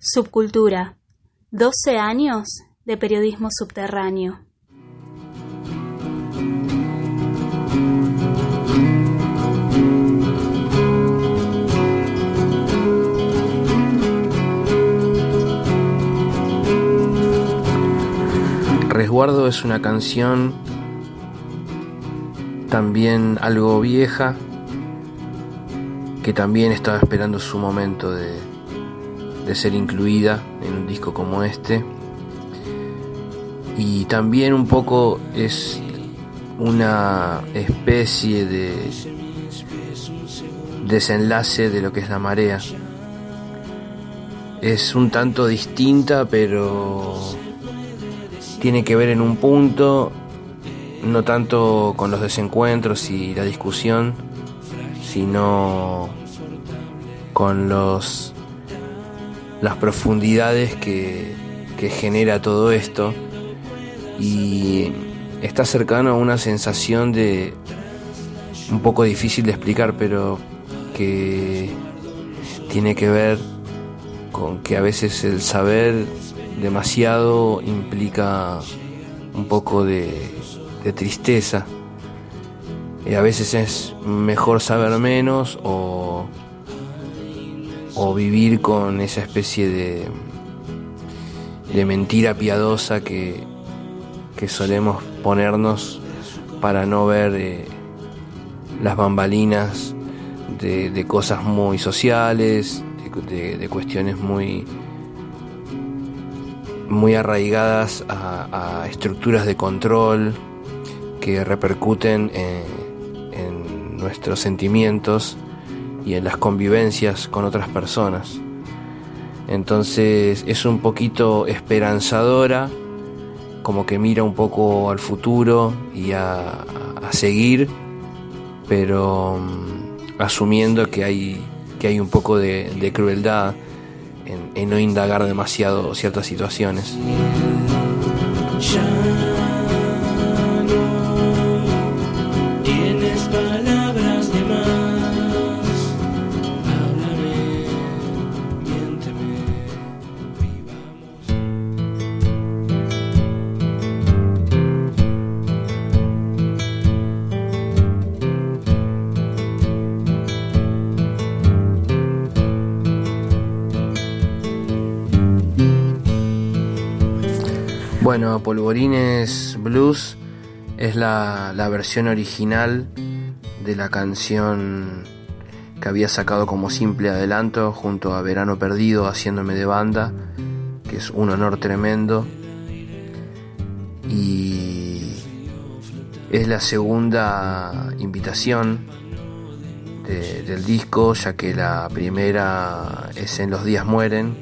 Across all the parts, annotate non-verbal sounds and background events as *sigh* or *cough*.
Subcultura. 12 años de periodismo subterráneo. Resguardo es una canción también algo vieja que también estaba esperando su momento de, de ser incluida en un disco como este. Y también un poco es una especie de desenlace de lo que es la marea. Es un tanto distinta, pero tiene que ver en un punto, no tanto con los desencuentros y la discusión, sino con los las profundidades que, genera todo esto y está cercano a una sensación de un poco difícil de explicar, pero que tiene que ver con que a veces el saber demasiado implica un poco de, de tristeza. Y a veces es mejor saber menos o o vivir con esa especie de, de mentira piadosa que, que solemos ponernos para no ver eh, las bambalinas de, cosas muy sociales, de, cuestiones muy, muy arraigadas a, estructuras de control que repercuten en nuestros sentimientos y en las convivencias con otras personas. Entonces es un poquito esperanzadora, como que mira un poco al futuro y a, seguir, pero mm, asumiendo que hay, que hay un poco de, crueldad en no indagar demasiado ciertas situaciones. Bueno, Polvorines Blues es la, versión original de la canción que había sacado como simple adelanto junto a Verano Perdido haciéndome de banda, que es un honor tremendo. Y es la segunda invitación del disco, ya que la primera es En los días mueren,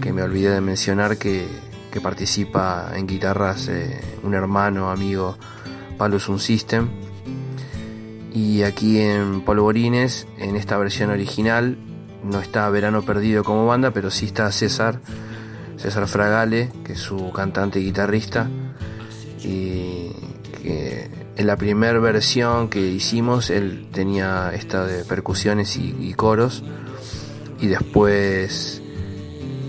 que me olvidé de mencionar que que participa en guitarras eh, un hermano, amigo, Palos Un System. Y aquí en Polvorines, en esta versión original, no está Verano Perdido como banda, pero sí está César, César Fragale, que es su cantante y guitarrista. Y que en la primera versión que hicimos, él tenía esta de percusiones y coros. Y después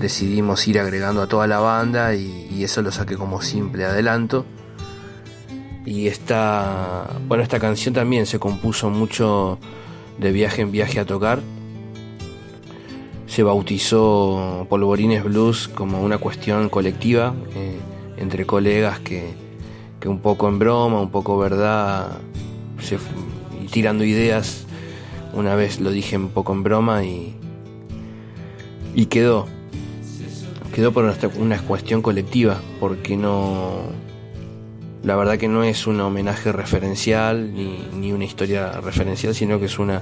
decidimos ir agregando a toda la banda y, eso lo saqué como simple adelanto. Y esta, bueno, esta canción también se compuso mucho de viaje en viaje a tocar. Se bautizó Polvorines Blues como una cuestión colectiva eh, entre colegas que, que, un poco en broma, un poco verdad, y tirando ideas. Una vez lo dije un poco en broma y, y quedó quedó por una, cuestión colectiva, porque no. La verdad que no es un homenaje referencial ni, una historia referencial, sino que es una,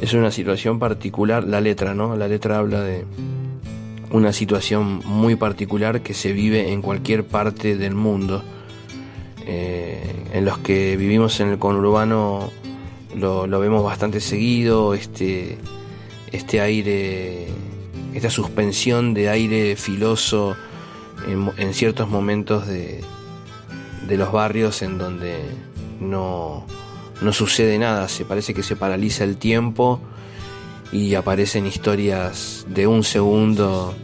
es una situación particular. La letra, ¿no? La letra habla de una situación muy particular que se vive en cualquier parte del mundo. Eh, en los que vivimos en el conurbano lo, lo vemos bastante seguido, este, este aire esta suspensión de aire filoso en, ciertos momentos de, los barrios en donde no, no sucede nada, se parece que se paraliza el tiempo y aparecen historias de un segundo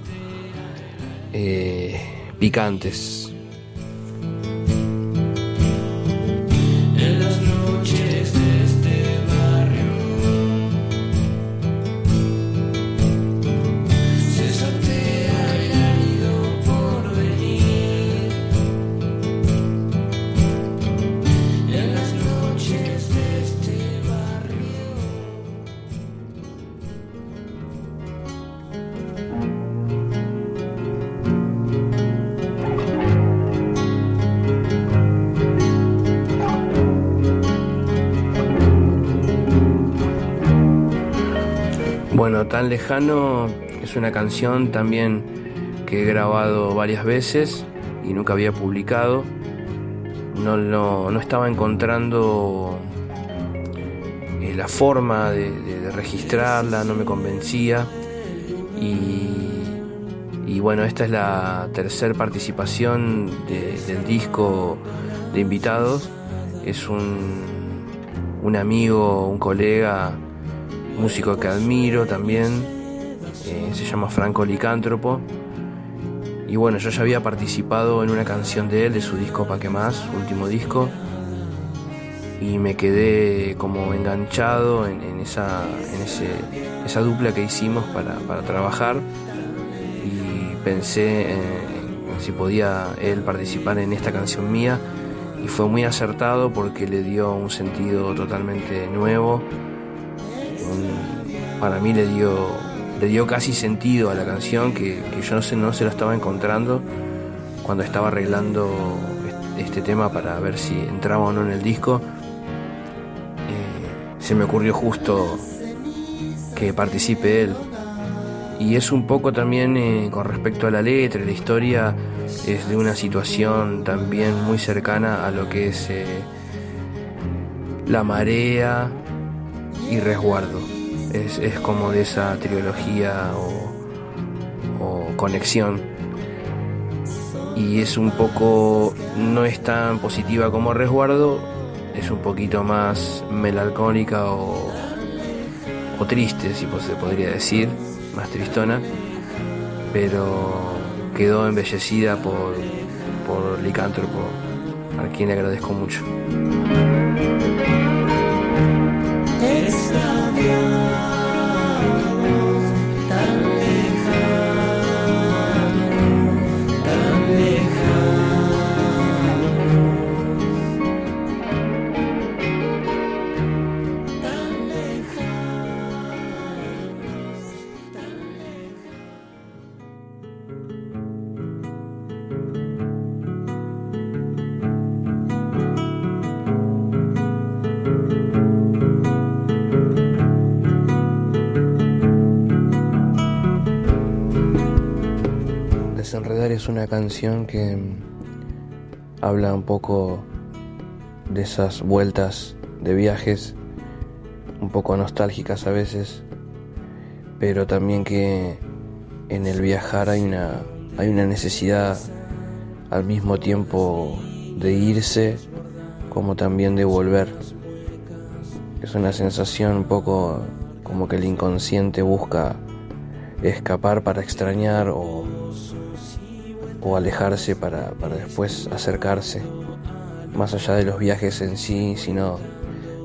eh, picantes. Bueno, Tan Lejano es una canción también que he grabado varias veces y nunca había publicado. No, no, estaba encontrando eh, la forma de, registrarla, no me convencía. Y, bueno, esta es la tercera participación del disco de invitados. Es un, un amigo, un colega músico que admiro también, eh, se llama Franco Licántropo. Y bueno, yo ya había participado en una canción de él, de su disco Pa' que más, último disco, y me quedé como enganchado en, esa, en ese, esa dupla que hicimos para, trabajar. Y pensé en, si podía él participar en esta canción mía. Y fue muy acertado porque le dio un sentido totalmente nuevo para mí le dio, le dio casi sentido a la canción que, yo no, sé, no se lo estaba encontrando cuando estaba arreglando este tema para ver si entraba o no en el disco. Eh, se me ocurrió justo que participe él. Y es un poco también eh, con respecto a la letra, la historia es de una situación también muy cercana a lo que es eh, la marea, y resguardo. Es, como de esa trilogía o, conexión. Y es un poco, no es tan positiva como resguardo, es un poquito más melancólica o, o triste, si se podría decir, más tristona, pero quedó embellecida por, por Licántropo, a quien le agradezco mucho. Es una canción que habla un poco de esas vueltas de viajes, un poco nostálgicas a veces, pero también que en el viajar hay una, hay una necesidad al mismo tiempo de irse como también de volver. Es una sensación un poco como que el inconsciente busca escapar para extrañar o o alejarse para, después acercarse, más allá de los viajes en sí, sino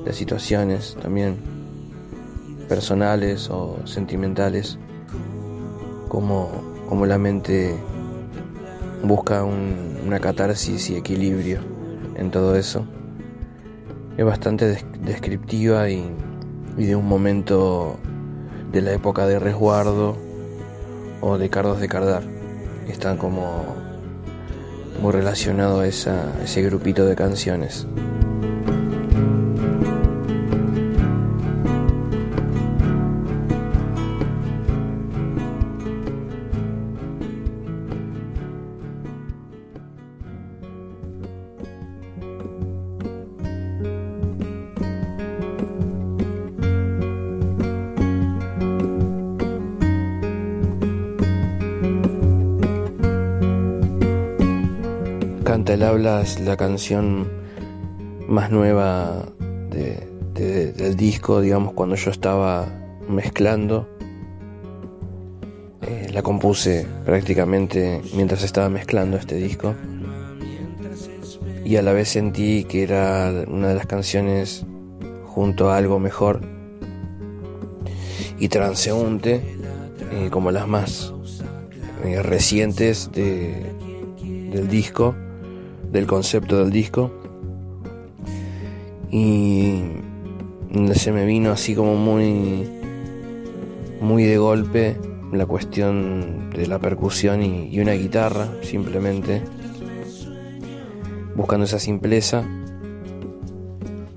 de situaciones también personales o sentimentales, como, como la mente busca una catarsis y equilibrio en todo eso. Es bastante descriptiva y, y de un momento de la época de resguardo o de Cardos de Cardar están como muy relacionados a, ese grupito de canciones. Canta el habla es la canción más nueva del disco, digamos, cuando yo estaba mezclando. Eh, la compuse prácticamente mientras estaba mezclando este disco y a la vez sentí que era una de las canciones junto a algo mejor y transeúnte eh, como las más eh, recientes del disco, del concepto del disco. Y se me vino así como muy muy de golpe la cuestión de la percusión y, una guitarra, simplemente, buscando esa simpleza,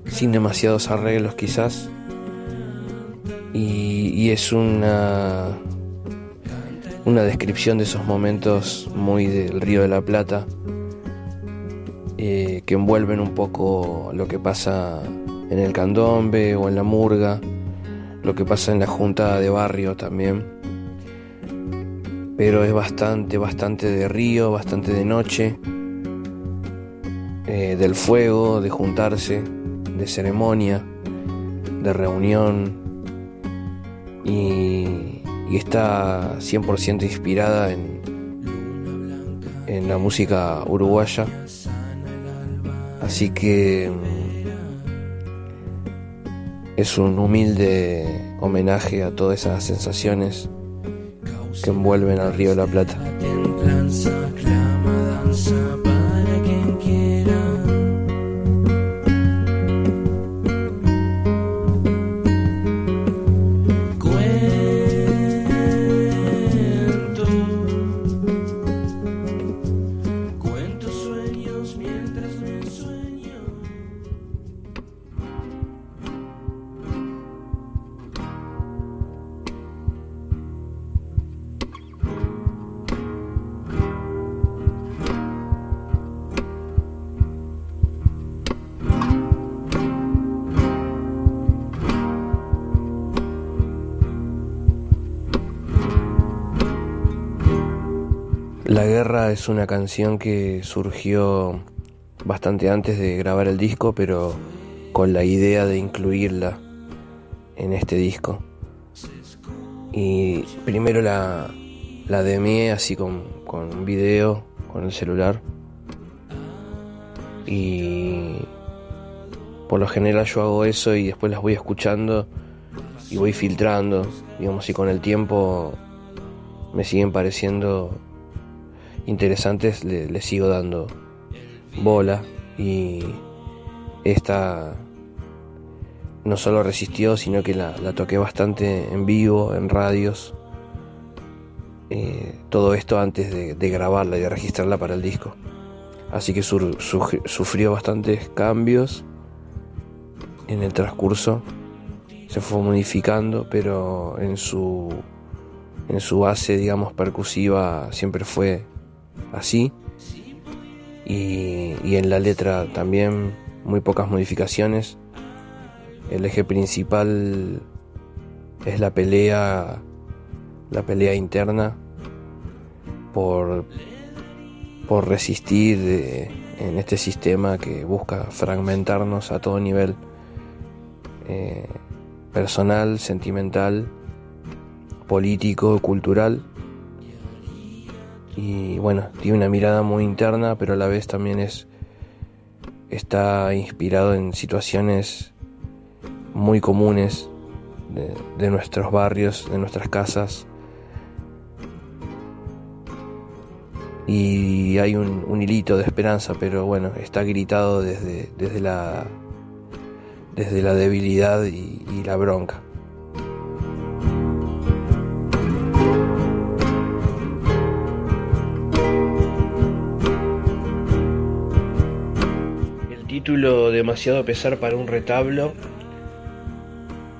sin demasiados arreglos quizás, y, es una, una descripción de esos momentos muy del Río de la Plata, que envuelven un poco lo que pasa en el candombe o en la murga, lo que pasa en la junta de barrio también pero es bastante, bastante de río, bastante de noche, eh, del fuego, de juntarse, de ceremonia, de reunión y, está 100% inspirada en la música uruguaya. Así que mm, es un humilde homenaje a todas esas sensaciones que envuelven al río de la Plata. Es una canción que surgió bastante antes de grabar el disco, pero con la idea de incluirla en este disco. Y primero la, la demé así con, con video, con el celular. Y por lo general yo hago eso y después las voy escuchando y voy filtrando, digamos, y con el tiempo me siguen pareciendo interesantes le, sigo dando bola y esta no solo resistió, sino que la, toqué bastante en vivo, en radios. Eh, todo esto antes de, grabarla y de registrarla para el disco. Así que sufrió bastantes cambios en el transcurso. Se fue modificando, pero en su, en su base, digamos, percusiva siempre fue así. Y, en la letra también muy pocas modificaciones. El eje principal es la pelea, la pelea interna por, por resistir eh, en este sistema que busca fragmentarnos a todo nivel eh, personal, sentimental, político, cultural y bueno, tiene una mirada muy interna, pero a la vez también es está inspirado en situaciones muy comunes de, nuestros barrios, de nuestras casas. Y hay un, hilito de esperanza, pero bueno, está gritado desde, desde, la, desde la debilidad y la bronca. Título Demasiado pesar para un retablo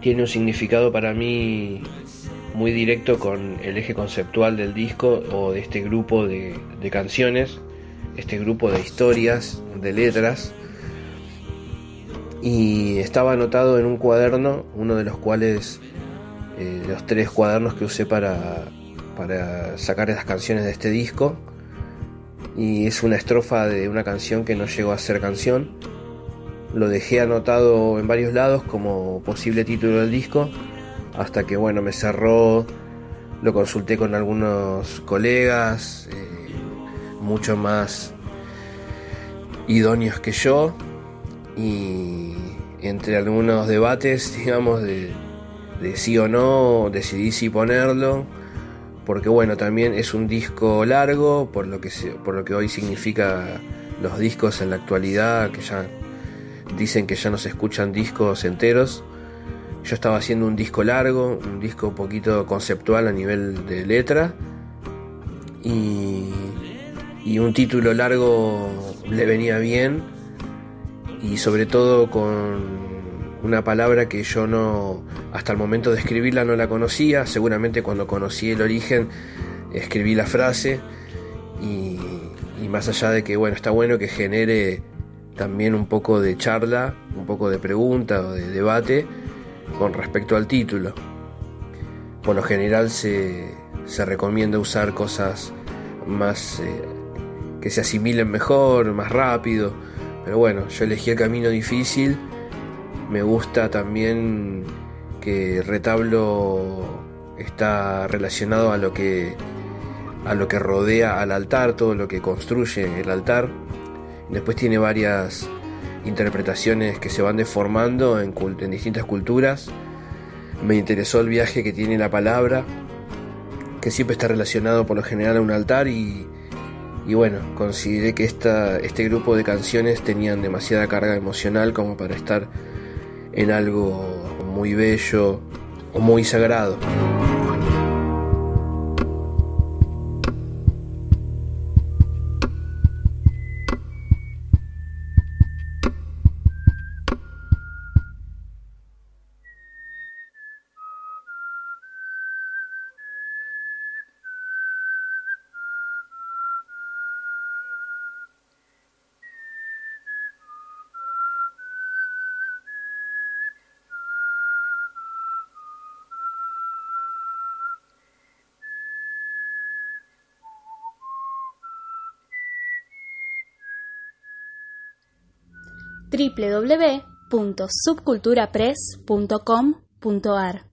tiene un significado para mí muy directo con el eje conceptual del disco o de este grupo de, canciones, este grupo de historias, de letras. Y estaba anotado en un cuaderno, uno de los cuales, eh, los tres cuadernos que usé para, para sacar las canciones de este disco. Y es una estrofa de una canción que no llegó a ser canción. Lo dejé anotado en varios lados como posible título del disco, hasta que bueno, me cerró lo consulté con algunos colegas, eh, mucho más idóneos que yo, y entre algunos debates, *laughs* digamos, de, de sí o no, decidí sí ponerlo, porque bueno, también es un disco largo, por lo que, por lo que hoy significa los discos en la actualidad, que ya dicen que ya no se escuchan discos enteros. Yo estaba haciendo un disco largo, un disco un poquito conceptual a nivel de letra, y, y un título largo le venía bien, y sobre todo con una palabra que yo no, hasta el momento de escribirla no la conocía, seguramente cuando conocí el origen escribí la frase y, más allá de que bueno, está bueno que genere también un poco de charla, un poco de pregunta o de debate con respecto al título. Por lo general se, se recomienda usar cosas más eh, que se asimilen mejor, más rápido, pero bueno, yo elegí el camino difícil me gusta también que retablo está relacionado a lo que a lo que rodea al altar, todo lo que construye el altar. Después tiene varias interpretaciones que se van deformando en, distintas culturas. Me interesó el viaje que tiene la palabra, que siempre está relacionado por lo general a un altar y, y bueno, consideré que esta, este grupo de canciones tenían demasiada carga emocional como para estar en algo muy bello o muy sagrado. www.subculturapress.com.ar